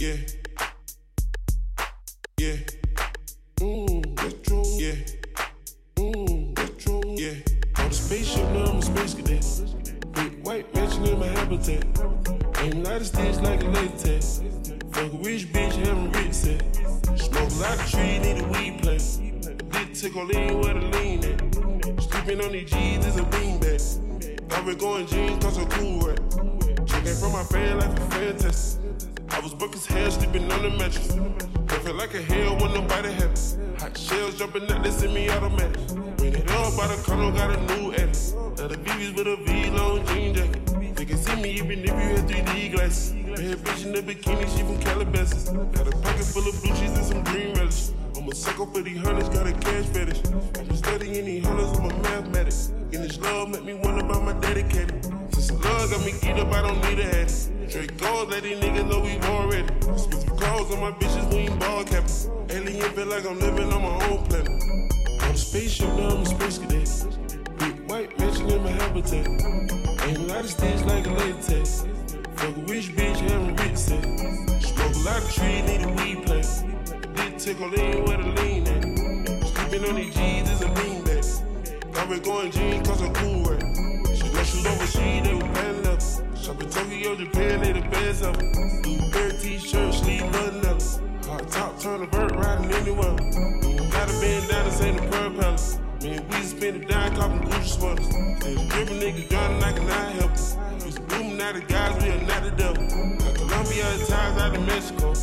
Yeah. Yeah. Mmm, true. Yeah. Mmm, true. Yeah. On the spaceship, now I'm a space cadet. Big white mansion in my habitat. Ain't light of stitch like a latex. Fuck a rich bitch, having rich set. Smoke a lot need a weed plant. Dick tickle lean where the lean at. Sleeping on these G's is a beanbag. I've been going jeans cause I'm cool right. Drinking from my fan like a fantastic. I was broke as hell, sleeping on the mattress. I feel like a hell when nobody had it. Hot shells jumping out, they send me automatic. When it all by the condo, got a new edit. Now the BB's with a V long jean jacket. They can see me even if you had 3D glasses. Bad bitch in the bikini, she from Calabasas. Got a pocket full of blue cheese and some green relish. I'm a psycho for these hundreds, got a cash fetish. I'm studying these hundreds, I'm a mathematics. And this love make me wonder about my dedicated. Love got me geeked up, I don't need a head. Straight goals, let these niggas know we already. Spit some calls on my bitches, we ain't ball capping. Alien feel like I'm living on my own planet. On the spaceship, now I'm a space cadet. Big white mansion in my habitat. Ain't a lot of like a latex. Fuck a rich bitch, having rich set. Smoke a lot of trees, need a weed plant. Dick tickle lean where the lean at. Sleeping on these G's is a beanbag. I've been going jeans cause I'm cool right. Shoes overseas, they was bad enough. Shopping Tokyo, Japan, they the best of them. Bear t-shirt, sleeve button up. Hot top, turn a vert, riding anywhere. Got a bandana, say the pearl palace. Man, we just spend a dime copping Gucci sweaters. There's dripping niggas drowning, I cannot help it. Used to booming now the guys, we are not the devil. Got Colombia at times out of Mexico.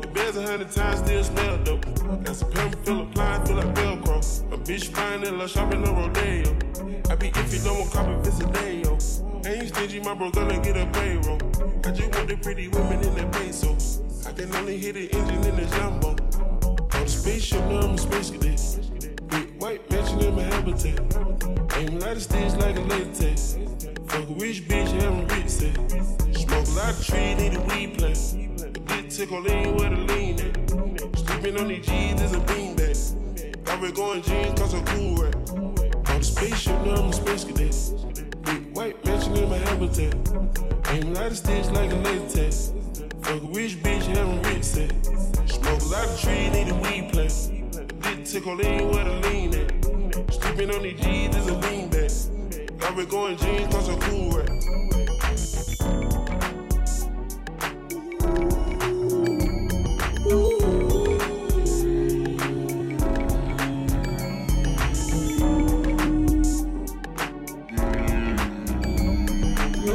The beds a hundred times, still smell dope. Got some pepper, feel applied, feel like Velcro. A bitch fine and love shopping on Rodeo. I be iffy, don't want copy Visadeo. Ain't stingy, my bro gonna get a payroll. I just want the pretty women in that pesos. I can only hit the engine in the jumbo. On the spaceship, now bitch, having rich set. Smoke a lot of trees, need a weed plant. Dick tickle lean where the lean at. Sleeping on these G's is a beanbag. I've been going jeans cause I'm cool right. On the spaceship, now I'm a space cadet. Big white mansion in my habitat. Ain't a lot of stitch like a latex. Fuck a rich bitch, having rich set. Smoke a lot of trees, need a weed plant. Dick tickle lean where the lean at. Sleeping on these G's is a beanbag. I've been going jeans cause I'm cool right.